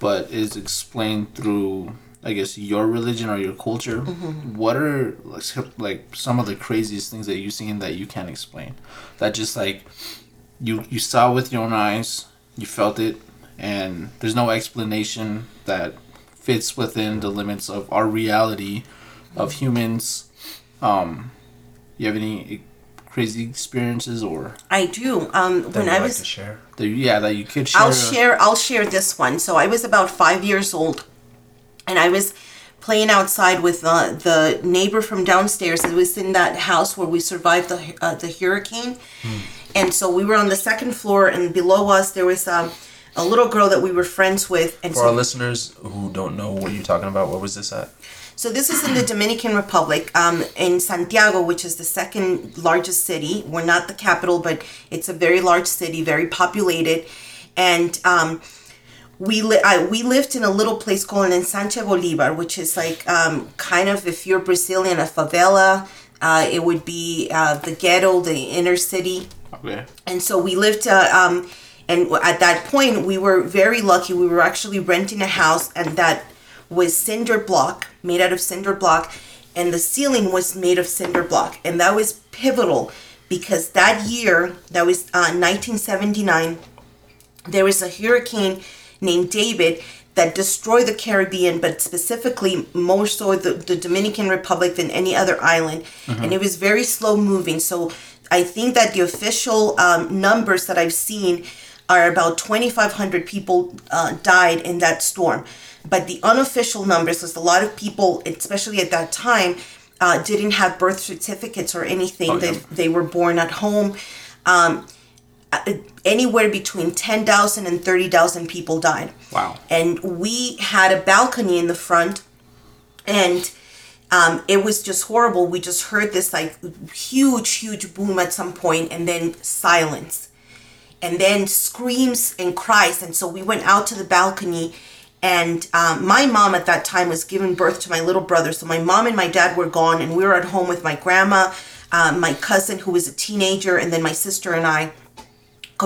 but is explained through, I guess, your religion or your culture. What are like, like some of the craziest things that you've seen that you can't explain? That just like you you saw with your own eyes, you felt it, and there's no explanation that fits within the limits of our reality of humans. Um, you have any crazy experiences or I do. Um, when we I like was to share. that yeah that you could share? I'll share I'll share this one. So I was about five years old and I was playing outside with uh, the neighbor from downstairs. It was in that house where we survived the uh, the hurricane, and so we were on the second floor, and below us there was um, a little girl that we were friends with. And For so our listeners who don't know what you're talking about, what was this at? So this is in the Dominican Republic, um, in Santiago, which is the second largest city. We're not the capital, but it's a very large city, very populated, and um, we li- I, we lived in a little place called Ensanche Bolivar, which is like um, kind of if you're Brazilian, a favela. Uh, it would be uh, the ghetto, the inner city Okay. and so we lived uh, um and at that point we were very lucky we were actually renting a house and that was cinder block made out of cinder block and the ceiling was made of cinder block and that was pivotal because that year that was uh, 1979 there was a hurricane named David that destroyed the Caribbean, but specifically more so the, the Dominican Republic than any other island. And it was very slow moving. So I think that the official um, numbers that I've seen are about 2,500 people uh, died in that storm. But the unofficial numbers, because a lot of people, especially at that time, uh, didn't have birth certificates or anything. Oh, they, yeah. they were born at home. Um, anywhere between 10,000 and 30,000 people died. Wow. And we had a balcony in the front, and um, it was just horrible. We just heard this like huge, huge boom at some point, and then silence, and then screams and cries. And so we went out to the balcony, and um, my mom at that time was giving birth to my little brother. So my mom and my dad were gone, and we were at home with my grandma, um, my cousin who was a teenager, and then my sister and I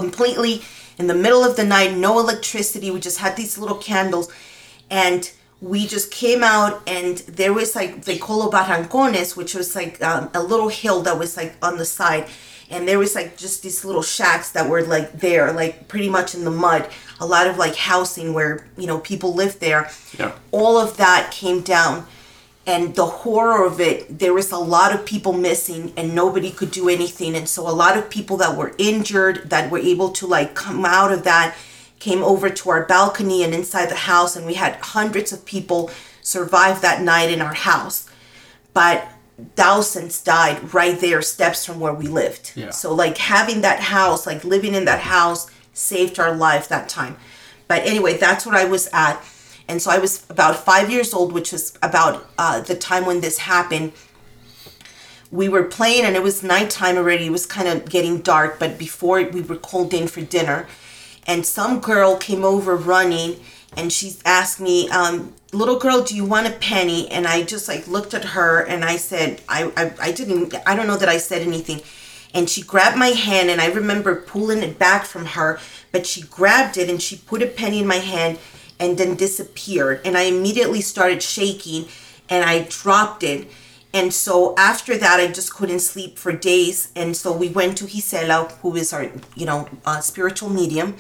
completely in the middle of the night, no electricity. We just had these little candles, and we just came out, and there was like they call it barrancones, which was like um, a little hill that was like on the side, and there was like just these little shacks that were like there, like pretty much in the mud. A lot of like housing where you know people lived there. Yeah. All of that came down and the horror of it there was a lot of people missing and nobody could do anything. And so a lot of people that were injured that were able to like come out of that came over to our balcony and inside the house and we had hundreds of people survive that night in our house. But thousands died right there steps from where we lived. Yeah. so like having that house like living in that house saved our life that time. But anyway that's what i was at And so I was about five years old, which was about uh, the time when this happened. We were playing and it was nighttime already. It was kind of getting dark, but before we were called in for dinner. And some girl came over running and she asked me, um, little girl, do you want a penny? And I just like looked at her and I said, I, I, I didn't, I don't know that I said anything. And she grabbed my hand and I remember pulling it back from her, but she grabbed it and she put a penny in my hand and then disappeared. And I immediately started shaking and I dropped it. And so after that, I just couldn't sleep for days. And so we went to Gisela, who is our, you know, uh, spiritual medium.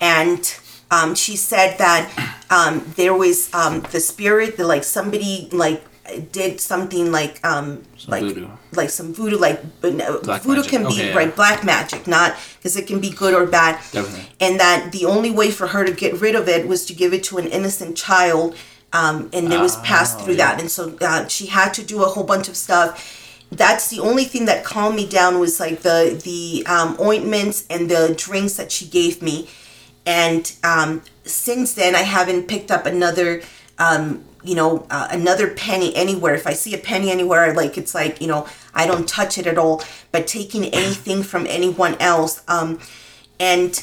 And um, she said that um, there was um, the spirit that like somebody like did something like um like voodoo. like some voodoo like but no, Black voodoo magic. can be Okay, yeah. right black magic not because it can be good or bad Definitely. and that the only way for her to get rid of it was to give it to an innocent child um, and it was passed Oh, through yeah. that and so uh, she had to do a whole bunch of stuff that's the only thing that calmed me down was like the the um, ointments and the drinks that she gave me and um, since then i haven't picked up another um, you know uh, another penny anywhere. If i see a penny anywhere like it's like you know i don't touch it at all. But taking anything from anyone else um, and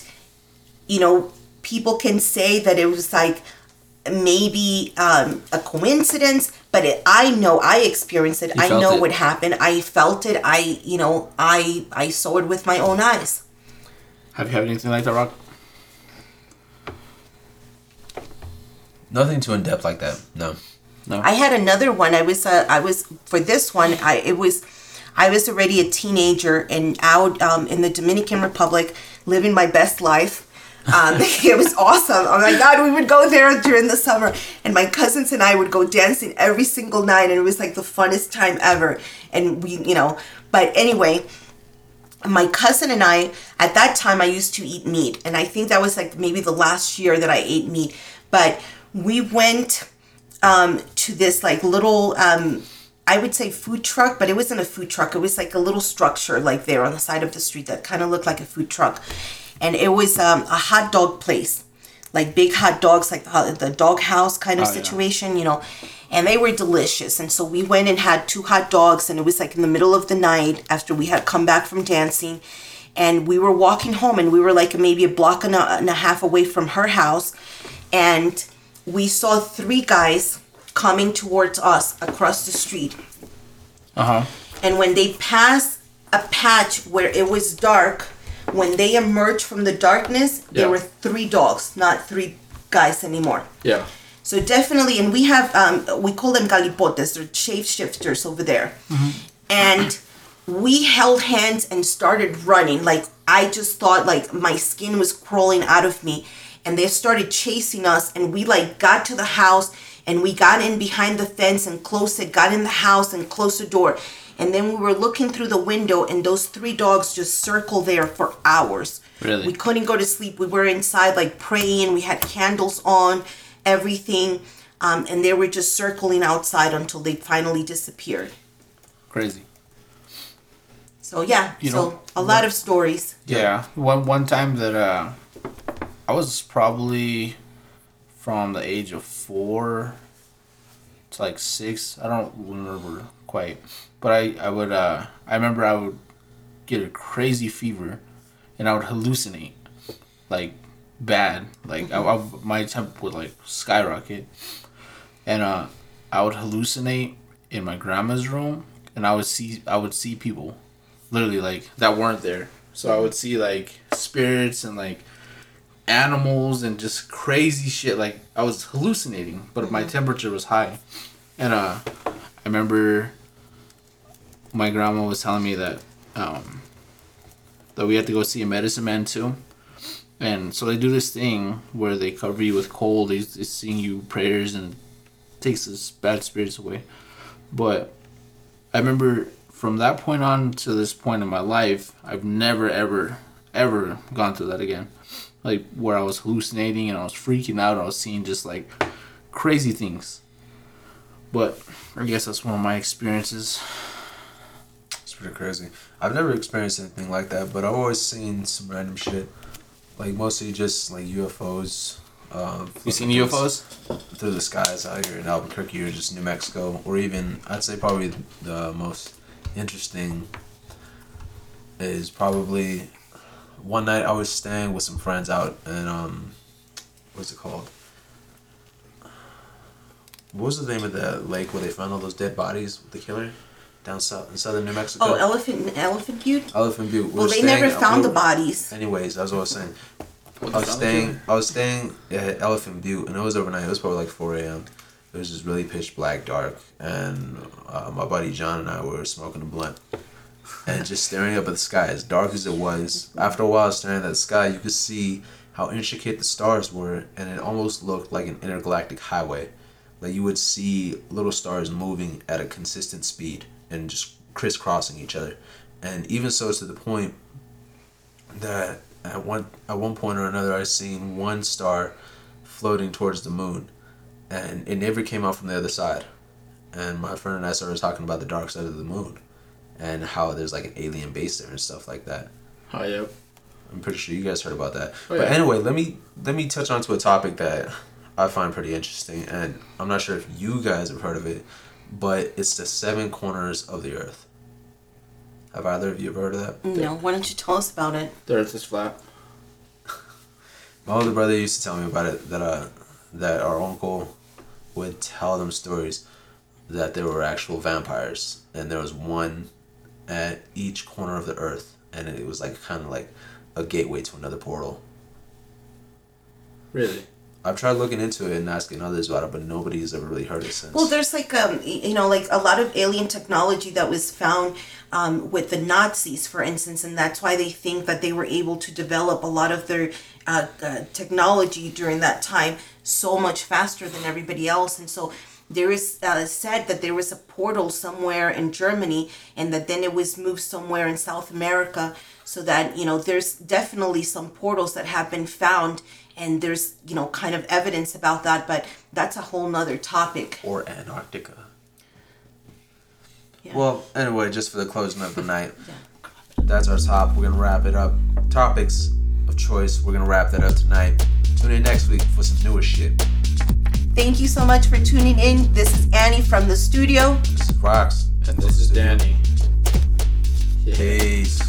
you know people can say that it was like maybe um, a coincidence but it, i know i experienced it. You i know it. what happened. I felt it. I you know i i saw it with my own eyes. Have you had anything like that, Rock? Nothing too in depth like that. No. No. I had another one. I was uh, I was for this one. I it was I was already a teenager and out um, in the Dominican Republic, living my best life. Um, it was awesome. Oh my God, we would go there during the summer, and my cousins and I would go dancing every single night, and it was like the funnest time ever. And we, you know, but anyway, my cousin and I, at that time, I used to eat meat. And I think that was like maybe the last year that I ate meat. But we went um, to this like little, um, I would say food truck, but it wasn't a food truck. It was like a little structure like there on the side of the street that kind of looked like a food truck. And it was um, a hot dog place, like big hot dogs, like the, the dog house kind of Oh, yeah. situation, you know. And they were delicious. And so we went and had two hot dogs, and it was like in the middle of the night after we had come back from dancing. And we were walking home, and we were like maybe a block and a, and a half away from her house. And we saw three guys coming towards us across the street. Uh huh. And when they passed a patch where it was dark, when they emerged from the darkness, Yeah. there were three dogs, not three guys anymore. Yeah. So definitely, and we have um, we call them galipotes. They're shapeshifters over there, and we held hands and started running. Like I just thought, like my skin was crawling out of me, and they started chasing us. And we like got to the house, and we got in behind the fence and closed it. Got in the house and closed the door, and then we were looking through the window, and those three dogs just circled there for hours. Really? We couldn't go to sleep. We were inside like praying. We had candles on, everything. Um, and they were just circling outside until they finally disappeared. Crazy. So yeah, You so know, a lot of stories. Yeah. One one time that uh, I was probably from the age of four to like six. I don't remember quite, but I I would uh I remember I would get a crazy fever, and I would hallucinate, like bad. Like I, I my temp would like skyrocket, and uh I would hallucinate in my grandma's room, and I would see I would see people literally like that weren't there. So I would see like spirits and like animals and just crazy shit. Like I was hallucinating, but my temperature was high. And uh I remember my grandma was telling me that um that we had to go see a medicine man too. And so they do this thing where they cover you with coal, they, they sing you prayers and takes the bad spirits away. But I remember from that point on to this point in my life, I've never ever ever gone through that again. Like where I was hallucinating and I was freaking out, I was seeing just like crazy things. But I guess that's one of my experiences. It's pretty crazy. I've never experienced anything like that, but I've always seen some random shit. Like mostly just like UFOs, Uh, You seen UFOs? through the skies out here in Albuquerque or just New Mexico, or even I'd say probably the most interesting is probably one night I was staying with some friends out and um, what's it called? What was the name of the lake where they found all those dead bodies with the killer? Down south in southern New Mexico. Oh, elephant elephant butte. Elephant Butte. We Well, they never found we the bodies. Anyways, that's what I was saying. What I was fuck? staying. I was staying at Elephant Butte, and it was overnight. It was probably like four a.m. It was just really pitch black, dark, and uh, my buddy John and I were smoking a blunt, and just staring up at the sky. As dark as it was, after a while staring at the sky, you could see how intricate the stars were, and it almost looked like an intergalactic highway. Like you would see little stars moving at a consistent speed and just crisscrossing each other, and even so to the point that at one at one point or another I seen one star floating towards the moon, and it never came out from the other side. And my friend and I started talking about the dark side of the moon, and how there's like an alien base there and stuff like that. Oh, yep. I'm pretty sure you guys heard about that. Oh, but yeah. anyway, let me let me touch on to a topic that I find pretty interesting, and I'm not sure if you guys have heard of it, but it's the seven corners of the earth. Have either of you ever heard of that? No, why don't you tell us about it? The earth is flat. My older brother used to tell me about it that uh that our uncle would tell them stories that there were actual vampires and there was one at each corner of the earth and it was like kind of like a gateway to another portal. Really? I've tried looking into it and asking others about it, but nobody's ever really heard it since. Well, there's like um, you know, like a lot of alien technology that was found um, with the Nazis, for instance, and that's why they think that they were able to develop a lot of their uh, uh, technology during that time so much faster than everybody else, and so there is uh, said that there was a portal somewhere in Germany, and that then it was moved somewhere in South America, so that you know there's definitely some portals that have been found. And there's, you know, kind of evidence about that, but that's a whole nother topic. or Antarctica. Yeah. Well, anyway, just for the closing of the night, yeah. that's our top. We're gonna wrap it up. Topics of choice. We're gonna wrap that up tonight. Tune in next week for some newer shit. Thank you so much for tuning in. This is Annie from the studio. This is Rocks. And this is Danny. Yeah. Peace.